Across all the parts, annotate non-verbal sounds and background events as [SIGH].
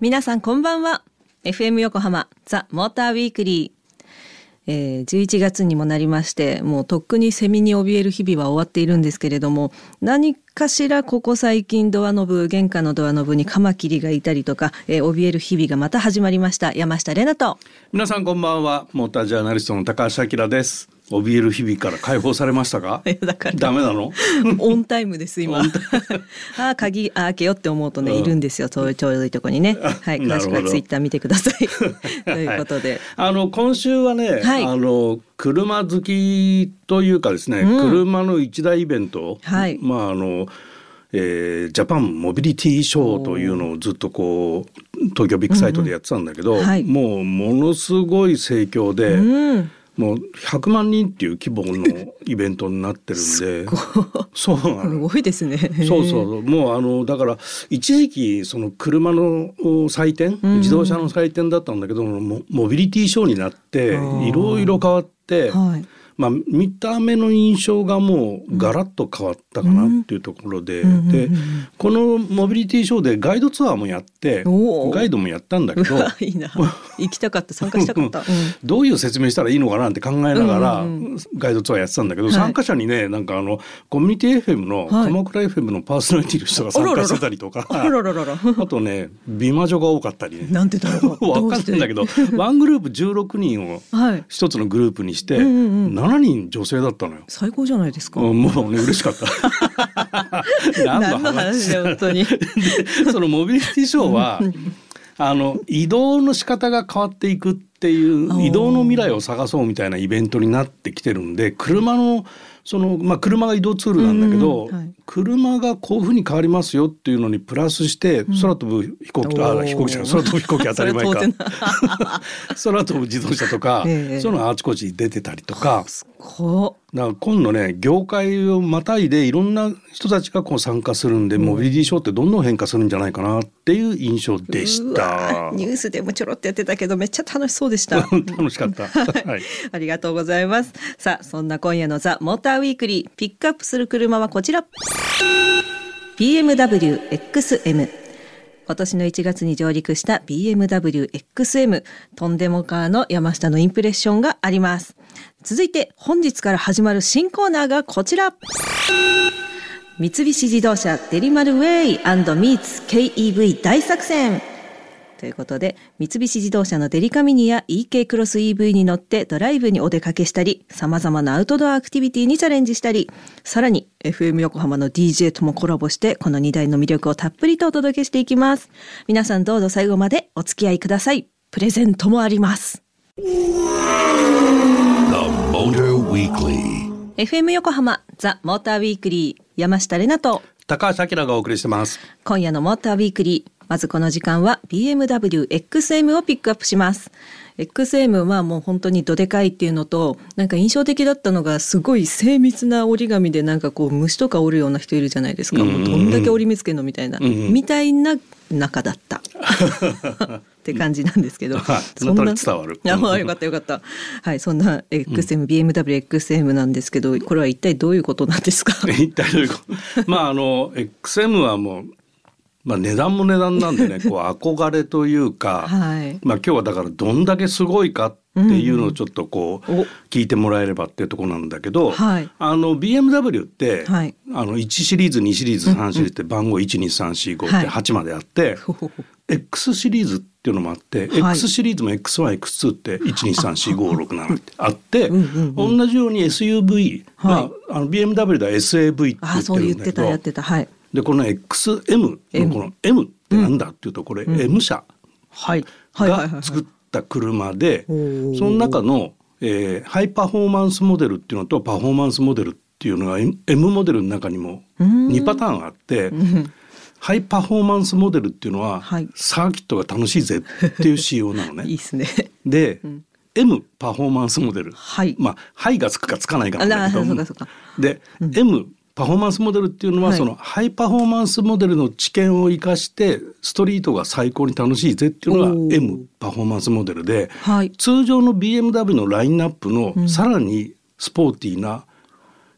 皆さんこんばんは。FM 横浜ザ・モーターウィークリー、えー、11月にもなりましてもうとっくにセミに怯える日々は終わっているんですけれども何かしらここ最近ドアノブ玄関のドアノブにカマキリがいたりとか、えー、怯える日々がまた始まりました。山下玲奈と。皆さんこんばんは。モータージャーナリストの高橋明です。怯える日々から解放されましたか？[LAUGHS] だからダメなの？[LAUGHS] オンタイムです今。[LAUGHS] あ鍵開けよって思うとね、うん、いるんですよ。そういうちょうどいいとこにね。はい詳しくはツイッター見てください。ということで、はい、あの今週はね、はい、あの車好きというかですね、うん、車の一大イベント、はい、まああのえー、ジャパンモビリティショー。というのをずっとこう東京ビッグサイトでやってたんだけど、うんうんはい、もうものすごい盛況で、うん、もう100万人っていう規模のイベントになってるんで。[LAUGHS] そうすごいですね。そうそう。もうあのだから一時期その車の祭典、自動車の祭典だったんだけどモモビリティショーになっていろいろ変わって、はいまあ、見た目の印象がもうガラッと変わったかなっていうところで、うん、でこのモビリティショーでガイドツアーもやってガイドもやったんだけど。[LAUGHS] いいな。行きたかった。参加したかった、[LAUGHS] うん、どういう説明したらいいのかなって考えながらガイドツアーやってたんだけど、参加者にねなんかあのコミュニティ FM の、鎌倉 FM のパーソナリティの人が参加してたりとか。[LAUGHS] あとね美魔女が多かったりね。なんてだろう分かんないんだけどワングループ16人を一つのグループにして、はいうんうんうん7人女性だったのよ。最高じゃないですか。もうね嬉しかった。[LAUGHS] 何の話？本当に。そのモビリティショーはあの移動の仕方が変わっていくっていう移動の未来を探そうみたいなイベントになってきてるんで車のそのまあ車が移動ツールなんだけど、はい、車がこういうふうに変わりますよっていうのにプラスして空飛ぶ飛行機と、うん、あ飛行機じゃない空飛ぶ飛行機当たり前か。[LAUGHS] 空飛ぶ自動車とか、えー、そういうのあちこち出てたりとか。だから今度ね業界をまたいでいろんな人たちがこう参加するんで、うん、モビリティショーってどんどん変化するんじゃないかなっていう印象でした。ニュースでもちょろっとやってたけどめっちゃ楽しそうでした。[LAUGHS] 楽しかった、[LAUGHS] はい、ありがとうございます。さあそんな今夜のザ・モーターウィークリーピックアップする車はこちら。BMW XM 今年の1月に上陸した BMW XM とんでもカーの山下のインプレッションがあります続いて本日から始まる新コーナーがこちら三菱自動車デリマルウェイミーツ KEV 大作戦ということで、三菱自動車のデリカミニや EK クロス EV に乗ってドライブにお出かけしたり、様々なアウトドアアクティビティにチャレンジしたり、さらに FM 横浜の DJ ともコラボして、この2台の魅力をたっぷりとお届けしていきます。皆さんどうぞ最後までお付き合いください。プレゼントもあります。FM 横浜ザ・モーターウィークリー山下れなと。高橋明がお送りしてます。今夜のモーターウィークリーまずこの時間は BMW XM をピックアップします。XM はもう本当にどでかいっていうのとなんか印象的だったのがすごい精密な折り紙でなんかこう虫とか折るような人いるじゃないですか、もうどんだけ折り目つけんのみたいな、みたいな中だった。[LAUGHS] って感じなんですけど、うん、そんな伝わる。あ、よかったよかった。はい、そんな XM、うん、なんですけど、これは一体どういうことなんですか？[LAUGHS] 一体どういうこと？まああの XM はもうまあ、値段も値段なんでね [LAUGHS] こう憧れというか、はい、まあ、今日はだからどんだけすごいかっていうのをちょっとこう聞いてもらえればっていうところなんだけど、はい、あの BMW って、はい、あの1シリーズ2シリーズ3シリーズって番号12345って8まであって、はい、X シリーズっていうのもあって、はい、X シリーズも X1X2 って1234567ってあって同じように SUV、まあ、あの BMW では SAV って言ってるんだけど。でこの XM のこの M ってなんだっていうとこれ M 社が作った車でその中の、えー、ハイパフォーマンスモデルっていうのとパフォーマンスモデルっていうのが M モデルの中にも2パターンあって。ハイパフォーマンスモデルっていうのは、はい、サーキットが楽しいぜっていう仕様なのね。[LAUGHS] いいですね。で、うん、M パフォーマンスモデル、はい、まあ「はい」がつくかつかないかなんだけど。で、うん、M パフォーマンスモデルっていうのは、はい、そのハイパフォーマンスモデルの知見を生かしてストリートが最高に楽しいぜっていうのが M パフォーマンスモデルで、はい、通常の BMW のラインナップのさらにスポーティーな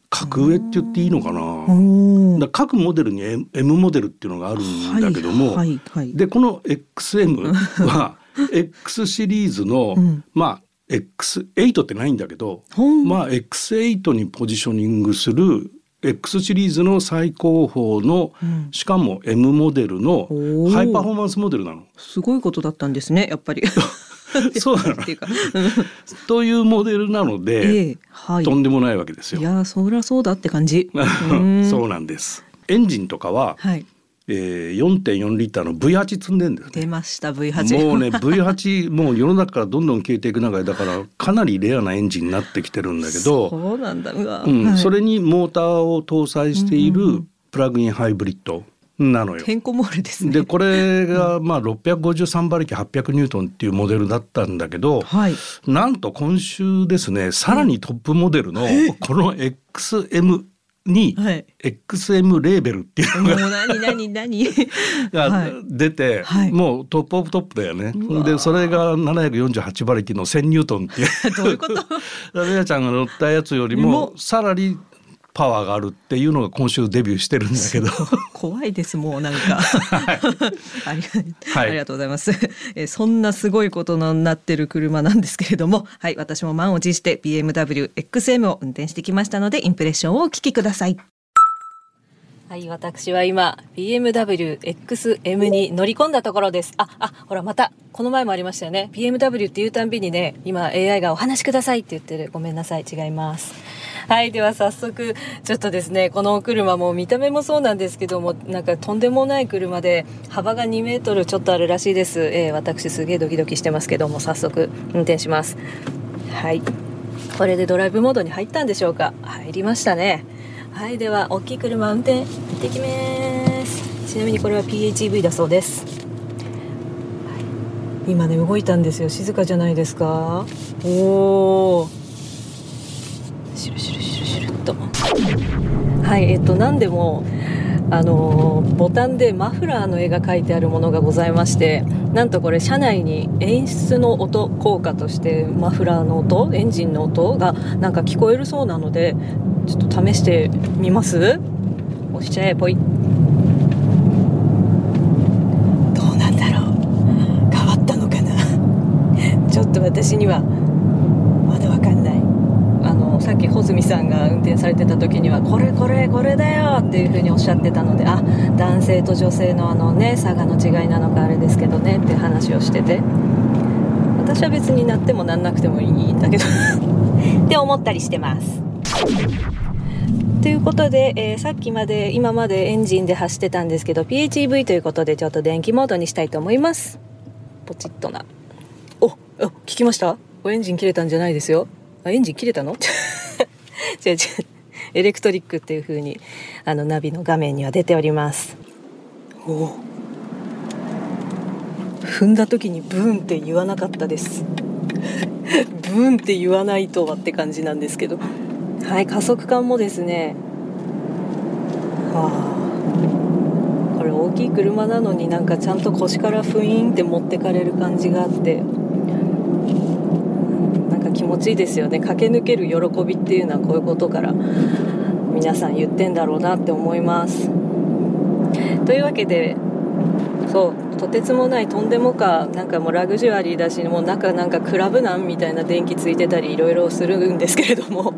格上って言っていいのかな。各モデルに M モデルっていうのがあるんだけども、はいはいはい、でこの XM は [LAUGHS] X シリーズの、うん、まあ X8 ってないんだけど、まあ X8 にポジショニングする X シリーズの最高峰の、うん、しかも M モデルのハイパフォーマンスモデルなの。すごいことだったんですねやっぱり。[LAUGHS] そうなの。[LAUGHS] というモデルなので、えーはい、とんでもないわけですよ。いやそりゃそうだって感じ。[LAUGHS] そうなんです。エンジンとかは、はい、えー、4.4リッターの V8 積んでんね、出ました V8 もうね V8 もう世の中からどんどん消えていく中でだからかなりレアなエンジンになってきてるんだけどそうなんだうわ、うん、はい、それにモーターを搭載しているプラグインハイブリッドなのよ。てんこ盛りですね。でこれがまあ653馬力800ニュートンっていうモデルだったんだけど、はい、なんと今週ですねさらにトップモデルのこの XM に XM レーベルっていうのが、[LAUGHS] はい、何何何？が出て、はい、もうトップオブトップだよね。でそれが748馬力の1000ニュートンっていう。[LAUGHS] どういうこと？[LAUGHS] レアちゃんが乗ったやつよりもさらにパワーがあるっていうのが今週デビューしてるんだけど。[LAUGHS] 怖いですもうなんか。はい、[LAUGHS] ありありがとうございます、[LAUGHS] えそんなすごいことになってる車なんですけれどもはい私も満を持して BMW XM を運転してきましたのでインプレッションをお聞きくださいはい、私は今、BMW XM に乗り込んだところです。あ、あ、ほら、また、この前もありましたよね。BMW って言うたんびにね、今 AI がお話しくださいって言ってる。ごめんなさい、違います。はい、では早速、ちょっとですね、このお車も見た目もそうなんですけども、なんかとんでもない車で、幅が2メートルちょっとあるらしいです。えー、私すげえドキドキしてますけども、早速運転します。はい。これでドライブモードに入ったんでしょうか入りましたね。はい、では大きい車運転行ってきます。ちなみにこれは PHEV だそうです、はい、今ね動いたんですよ。静かじゃないですか。おおシュルシュルシュルシュルっと。はいえっと何でもあのボタンでマフラーの絵が描いてあるものがございましてなんとこれ車内に演出の音効果としてマフラーの音エンジンの音がなんか聞こえるそうなのでちょっと試してみます？押しちゃえぽい。どうなんだろう。変わったのかな。[LAUGHS] ちょっと私にはまだわかんないあのさっき穂積さんが運転されてた時にはこれこれこれだよっていう風におっしゃってたのであ男性と女性のあのね差がの違いなのかあれですけどねって話をしてて私は別になってもなんなくてもいいんだけど [LAUGHS] って思ったりしてますということで、えー、さっきまで、今までエンジンで走ってたんですけど、PHEV ということで、ちょっと電気モードにしたいと思います。ポチッとな。お、お、聞きました？エンジン切れたんじゃないですよ。あ、エンジン切れたの？[LAUGHS] 違う違う。エレクトリックっていう風に、あの、ナビの画面には出ております。お踏んだ時にブーンって言わなかったです。[LAUGHS] ブーンって言わないとはって感じなんですけど。はい加速感もですねはあこれ大きい車なのになんかちゃんと腰からフイーンって持ってかれる感じがあって持ちいいですよね。駆け抜ける喜びっていうのはこういうことから皆さん言ってんだろうなって思います。というわけでそうとてつもないとんでもかなんかもうラグジュアリーだしもう中なんかクラブなんみたいな電気ついてたりいろいろするんですけれども、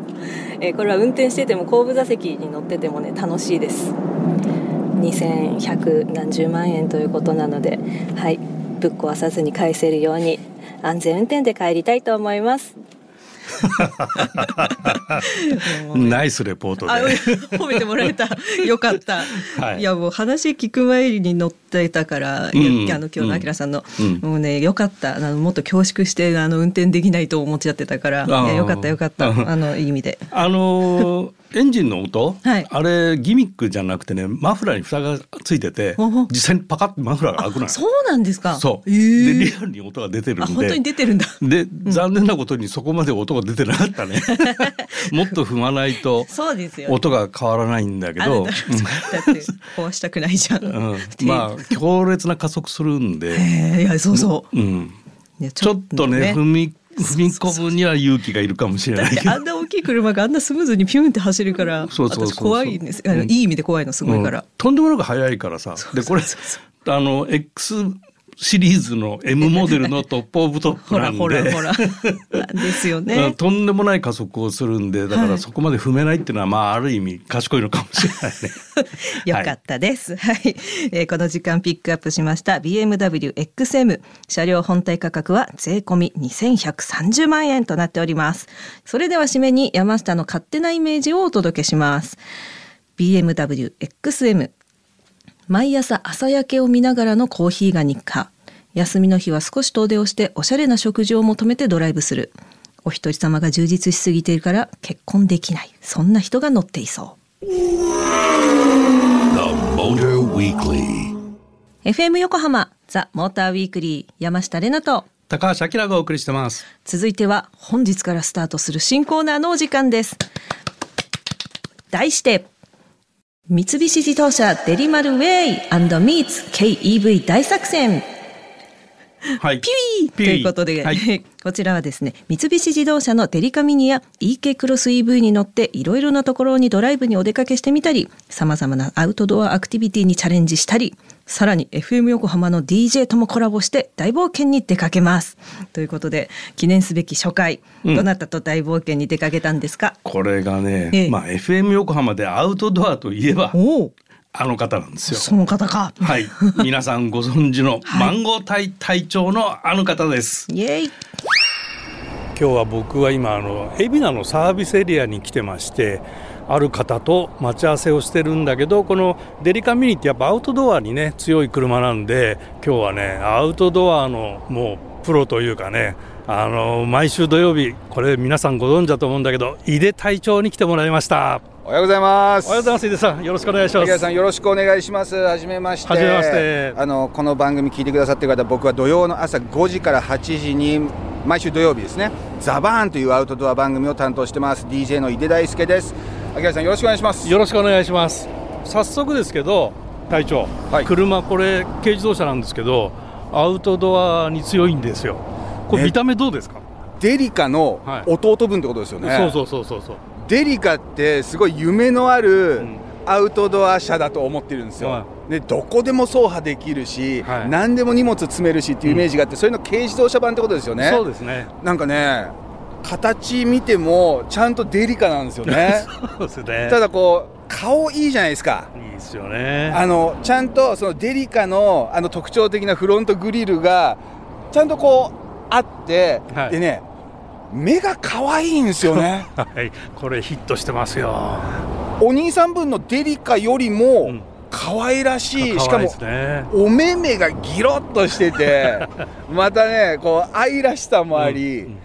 え、これは運転してても後部座席に乗っててもね楽しいです。2100何十万円ということなのではいぶっ壊さずに返せるように安全運転で帰りたいと思います。[LAUGHS] ナイスレポートで。褒めてもらえた。[LAUGHS] よかった、はい、いやもう話聞く前に乗ってたから、うん、あの今日のあきらさんの、うん、もうねよかった。あのもっと恐縮してあの運転できないと思っちゃってたから。よかったよかった。あのいい意味で。あのーエンジンの音、はい、あれギミックじゃなくてねマフラーに蓋がついてて実際にパカッてマフラーが開くのそうなんですか？そう、えー、でリアルに音が出てるんで。本当に出てるんだ。で、残念なことにそこまで音が出てなかったね。[LAUGHS] もっと踏まないと音が変わらないんだけど。[LAUGHS] だって壊したくないじゃん、うん、まあ強烈な加速するんで。いやそうそう、うん。ちょっとね、ね、踏み踏み込むには勇気がいるかもしれないあんな大きい車があんなスムーズにピュンって走るからそうそうそう怖いんです。あの、いい意味で怖いのすごいから、うん、とんでもなく速いからさ。でこれあの X シリーズの M モデルの [LAUGHS] トップオブトップなんで。ほらほらほら。[LAUGHS] ですよね。とんでもない加速をするんでだからそこまで踏めないっていうのは、まあある意味賢いのかもしれないね。[LAUGHS] よかったです。はい、えー、この時間ピックアップしました BMW XM 車両本体価格は税込み2130万円となっております。それでは締めに山下の勝手なイメージをお届けします。BMW XM 毎朝朝焼けを見ながらのコーヒーが日課。休みの日は少し遠出をしておしゃれな食事を求めてドライブする。お一人様が充実しすぎているから結婚できない。そんな人が乗っていそう。FM 横浜ザ・モーターウィークリー山下れなと。高橋明がお送りしてます。続いては本日からスタートする新コーナーのお時間です。題して三菱自動車デリマルウェイミーツ KEV 大作戦。はい、ピー！ということで、はい、[LAUGHS] こちらはですね三菱自動車のデリカミニや EK クロス EV に乗っていろいろなところにドライブにお出かけしてみたりさまざまなアウトドアアクティビティにチャレンジしたりさらに FM 横浜の DJ ともコラボして大冒険に出かけますということで記念すべき初回、うん、どなたと大冒険に出かけたんですか？これがね、ええ、まあ FM 横浜でアウトドアといえばあの方なんですよ。その方か。はい、皆さんご存知の [LAUGHS] マンゴー隊隊長のあの方です。イエイ。今日は僕は今あの海老名のサービスエリアに来てまして。ある方と待ち合わせをしてるんだけどこのデリカミニってやっぱアウトドアにね強い車なんで今日はねアウトドアのもうプロというかねあの毎週土曜日これ皆さんご存知だと思うんだけど井出隊長に来てもらいましたおはようございます。おはようございます。井出さん、よろしくお願いします。さん、よろしくお願いします。はじめまして。はじめまして。あの、この番組聞いてくださってる方、僕は土曜の朝5時から8時に、毎週土曜日ですね。ザバーンというアウトドア番組を担当してます。DJ の井出大輔です。秋さん、よろしくお願いします。よろしくお願いします。早速ですけど、隊長、はい、車これ軽自動車なんですけど、アウトドアに強いんですよ。これ見た目どうですか？デリカの弟分ってことですよね。そうそうそうそうそう。デリカってすごい夢のあるアウトドア車だと思ってるんですよ、はい、でどこでも走破できるし、はい、何でも荷物詰めるしっていうイメージがあって、うん、それの軽自動車版ってことですよねそうですねなんかね形見てもちゃんとデリカなんですよね。[LAUGHS] そうですね。ただこう顔いいじゃないですか。いいですよね。あのちゃんとそのデリカのあの特徴的なフロントグリルがちゃんとこうあって、はい、でね目が可愛いんですよね。[LAUGHS] はい。これヒットしてますよ。お兄さん分のデリカよりも可愛らしい、うん、しかも、ね、お目目がギロッとしてて [LAUGHS] またねこう愛らしさもあり、うんうん、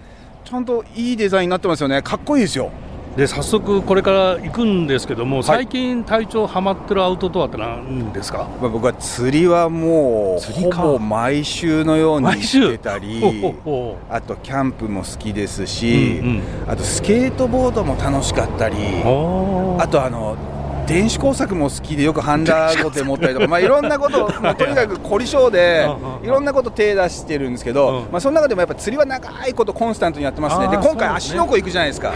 ちゃんといいデザインになってますよね。かっこいいですよ。で早速これから行くんですけども、最近体調はまってるアウトドアって何ですか、まあ、僕は釣りはもうほぼ毎週のようにしてたりあとキャンプも好きですし、うんうん、あとスケートボードも楽しかったりあとあの電子工作も好きでよくハンダゴテ持ったりとか、[LAUGHS] まあ、いろんなことまあ、とにかく凝り性でいろんなこと手出してるんですけど、まあ、その中でもやっぱ釣りは長いことコンスタントにやってますね。で今回芦ノ湖行くじゃないですか、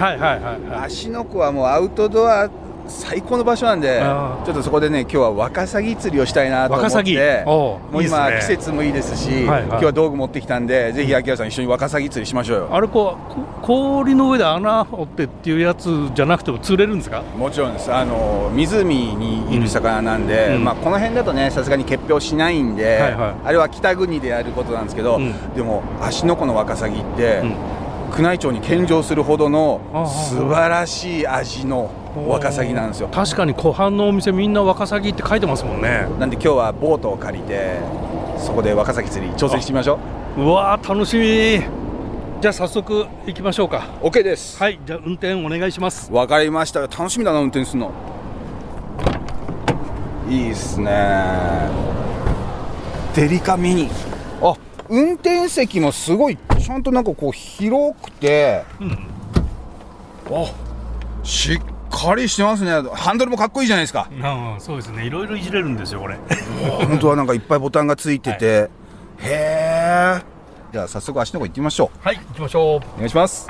芦ノ湖はもうアウトドア最高の場所なんで、ちょっとそこでね、今日はワカサギ釣りをしたいなと思って、もう今、季節もいいですし、今日は道具持ってきたんで、ぜひ、秋葉さん、一緒にワカサギ釣りしましょうよ。あれこう、氷の上で穴掘ってっていうやつじゃなくても釣れるんですか？もちろんです、あの湖にいる魚なんで、うん、まあ、この辺だとね、さすがに結氷しないんで、はいはい、あれは北国でやることなんですけど、うん、でも、芦ノ湖のワカサギって、うん宮内庁に献上するほどの素晴らしい味のワカサギなんですよ。確かに湖畔のお店みんなワカサギって書いてますもんね。なんで今日はボートを借りてそこでワカサギ釣り挑戦してみましょう。うわ楽しみ。じゃあ早速行きましょうか。OK です。はいじゃあ運転お願いします。わかりました。楽しみだな運転するの。いいっすね。デリカミニ。あ運転席もすごいちゃんとなんかこう広くて、うん、あしっかりしてますね。ハンドルもかっこいいじゃないですか。あそうですね。いろいろいじれるんですよこれ。本当はなんかいっぱいボタンがついてて、はい、へえじゃあ早速足の方行ってみましょう。はい行きましょう。お願いします。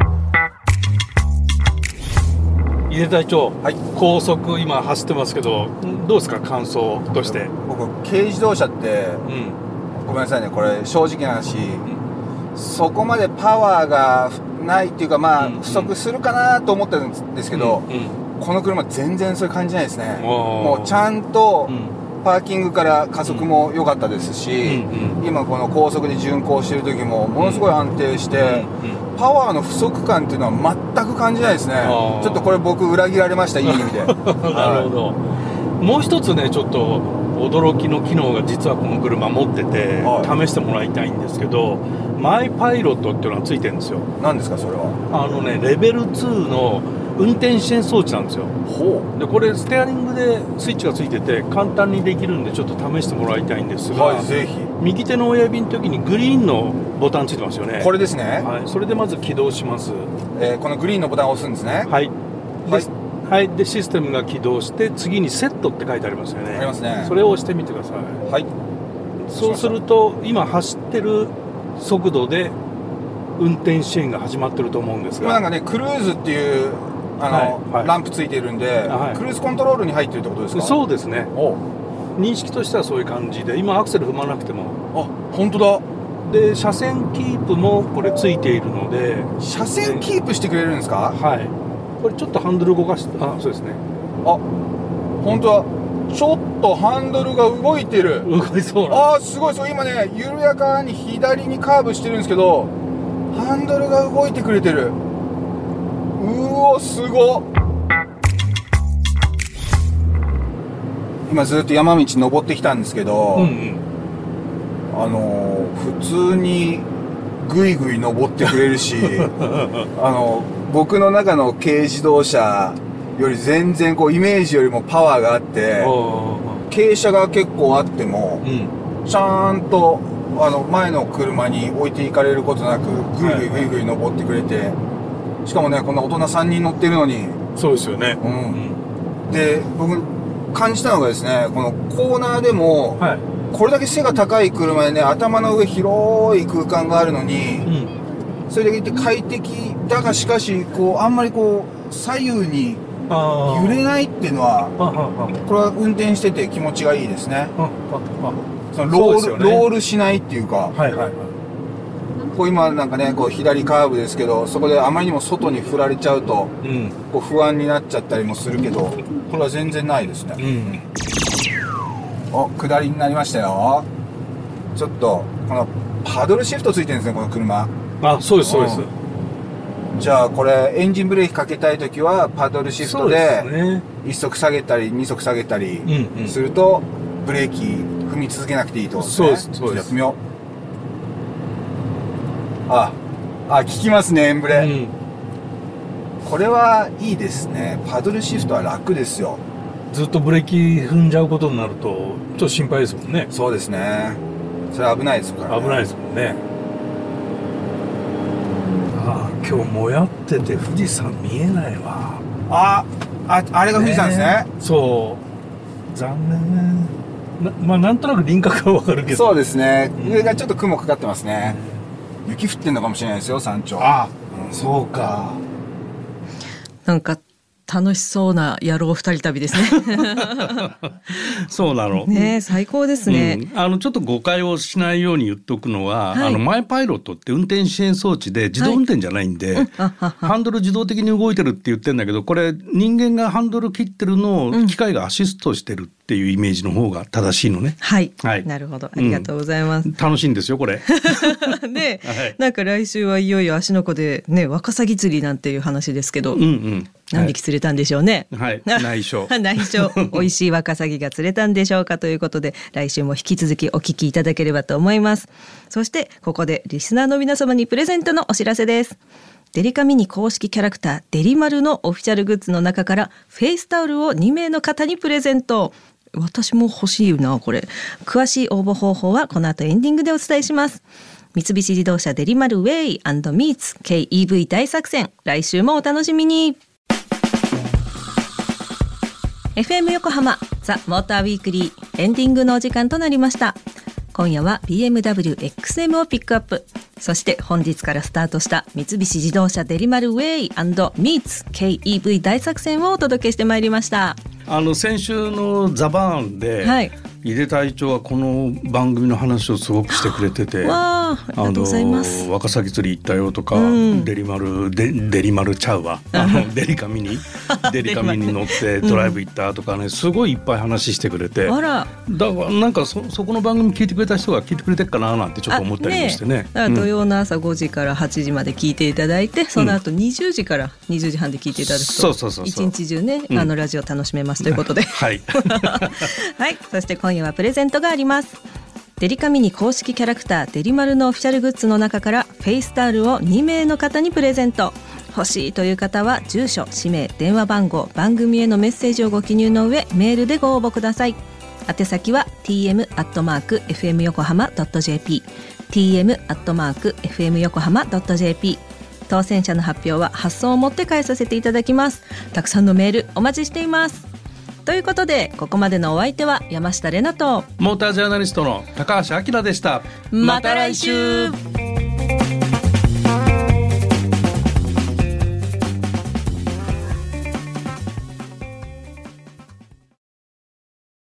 井出隊長、はい、高速今走ってますけどどうですか感想として？僕軽自動車って、うん、ごめんなさいね。これ正直な話、うん、そこまでパワーがないっていうかまあ、不足するかなと思ってるんですけど、この車全然そういう感じないですね。もうちゃんと、パーキングから加速も良かったですし、今この高速で巡航してる時もものすごい安定して、パワーの不足感っていうのは全く感じないですね。ちょっとこれ僕裏切られましたいい意味で。[LAUGHS] なるほど、もう一つねちょっと驚きの機能が実はこの車持ってて、はい、試してもらいたいんですけどマイパイロットっていうのがついてるんですよ。何ですかそれは？あのねレベル2の運転支援装置なんですよ。でこれステアリングでスイッチがついてて簡単にできるんでちょっと試してもらいたいんですが、はい、ぜひ。右手の親指の時にグリーンのボタンついてますよね。これですね。はいそれでまず起動します、えー、このグリーンのボタンを押すんですね。はい。はい、はい、でシステムが起動して次にセットって書いてありますよね。ありますね。それを押してみてください。はい。そうすると今走ってる速度で運転支援が始まってると思うんですが。なんかねクルーズっていうあの、はい、ランプついてるんで、はい、クルーズコントロールに入ってるってことですか？そうですね。認識としてはそういう感じで今アクセル踏まなくても。あ本当だ。で車線キープもこれついているので。車線キープしてくれるんですか？はい。これちょっとハンドル動かしてあそうですね。あ本当だちょっとハンドルが動いてる。動いそうああすごいそう今ね緩やかに左にカーブしてるんですけどハンドルが動いてくれてる。うおすご今ずっと山道登ってきたんですけど、うんうん、あの普通にぐいぐい登ってくれるし [LAUGHS] あの僕の中の軽自動車より全然こうイメージよりもパワーがあって傾斜が結構あっても、うん、ちゃんとあの前の車に置いていかれることなくぐいぐいぐい。ぐい登ってくれて、しかもねこんな大人3人乗ってるのに。そうですよね。うん、で僕感じたのがですねこのコーナーでも、はい、これだけ背が高い車でね頭の上広い空間があるのに、うん、それだけいて快適だがしかしこうあんまりこう左右に揺れないっていうのはこれは運転してて気持ちがいいですね。そのロール、ね、ロールしないっていうか、はいはいはい。こう今なんかねこう左カーブですけどそこであまりにも外に振られちゃうと、うん、こう不安になっちゃったりもするけどこれは全然ないですね、うん、お下りになりましたよ。ちょっとこのパドルシフトついてるんですねこの車。あそうですそうです、うん、じゃあこれエンジンブレーキかけたい時はパドルシフトで1速下げたり2速下げたりするとブレーキ踏み続けなくていいと、ね、そうですそうですやっああ聞きますねエンブレ、うん、これはいいですね。パドルシフトは楽ですよ。ずっとブレーキ踏んじゃうことになるとちょっと心配ですもんね。そうですね。それ危ないですから、ね、危ないですもんね今日もやってて富士山見えないわ。あああれが富士山ですね、ね、そう。残念。なまあなんとなく輪郭はわかるけど。そうですね、上がちょっと雲かかってますね、うん。雪降ってんのかもしれないですよ山頂。あ、うん、そうか。なんか楽しそうな野郎二人旅ですね [LAUGHS] そうなの。ね最高ですね、うん、あのちょっと誤解をしないように言っとくのは、はい、あのマイパイロットって運転支援装置で自動運転じゃないんで、はい、ハンドル自動的に動いてるって言ってんだけどこれ人間がハンドル切ってるのを機械がアシストしてるっていうイメージの方が正しいのね。はい。はい。なるほど。ありがとうございます。うん、楽しいんですよ、これ。[LAUGHS] で、はい、なんか来週はいよいよ芦ノ湖でね、ワカサギ釣りなんていう話ですけど。うんうん。何匹釣れたんでしょうね。はい。[LAUGHS] 内緒。内緒。[LAUGHS] 美味しいワカサギが釣れたんでしょうかということで、来週も引き続きお聞きいただければと思います。そして、ここでリスナーの皆様にプレゼントのお知らせです。デリカミニ公式キャラクターデリマルのオフィシャルグッズの中からフェイスタオルを2名の方にプレゼント。私も欲しいなこれ詳しい応募方法はこの後エンディングでお伝えします三菱自動車デリマルウェイミーツ KEV 大作戦来週もお楽しみに FM 横浜ザ・モーターウィークリーエンディングのお時間となりました。今夜は BMW XM をピックアップ。そして本日からスタートした三菱自動車デリマルウェイミーツ KEV 大作戦をお届けしてまいりました。あの先週のザバーンで、はい。井出隊長はこの番組の話をすごくしてくれててあの若崎釣り行ったよとか、うん、デリマルデデリマルちゃうわあのデリカミに [LAUGHS] デリカミに乗ってドライブ行ったとかね、すごいいっぱい話してくれて。だからなんかそそこの番組聞いてくれた人が聞いてくれてるかななんてちょっと思ったりもしてね。ね。土曜の朝5時から8時まで聞いていただいて、その後20時から20時半で聞いていただくと、そうそうそう一日中ね、あのラジオ楽しめますということで、はい、[LAUGHS] はい、そして今今夜はプレゼントがありますデリカミニ公式キャラクターデリマルのオフィシャルグッズの中からフェイスタオルを2名の方にプレゼント。欲しいという方は住所氏名電話番号番組へのメッセージをご記入の上メールでご応募ください。宛先は tm アットマーク fm 横浜 .jp tm アットマーク fm 横浜 .jp 当選者の発表は発送をもって代えさせていただきます。たくさんのメールお待ちしています。ということでここまでのお相手は山下れなとモータージャーナリストの高橋明でした。また来週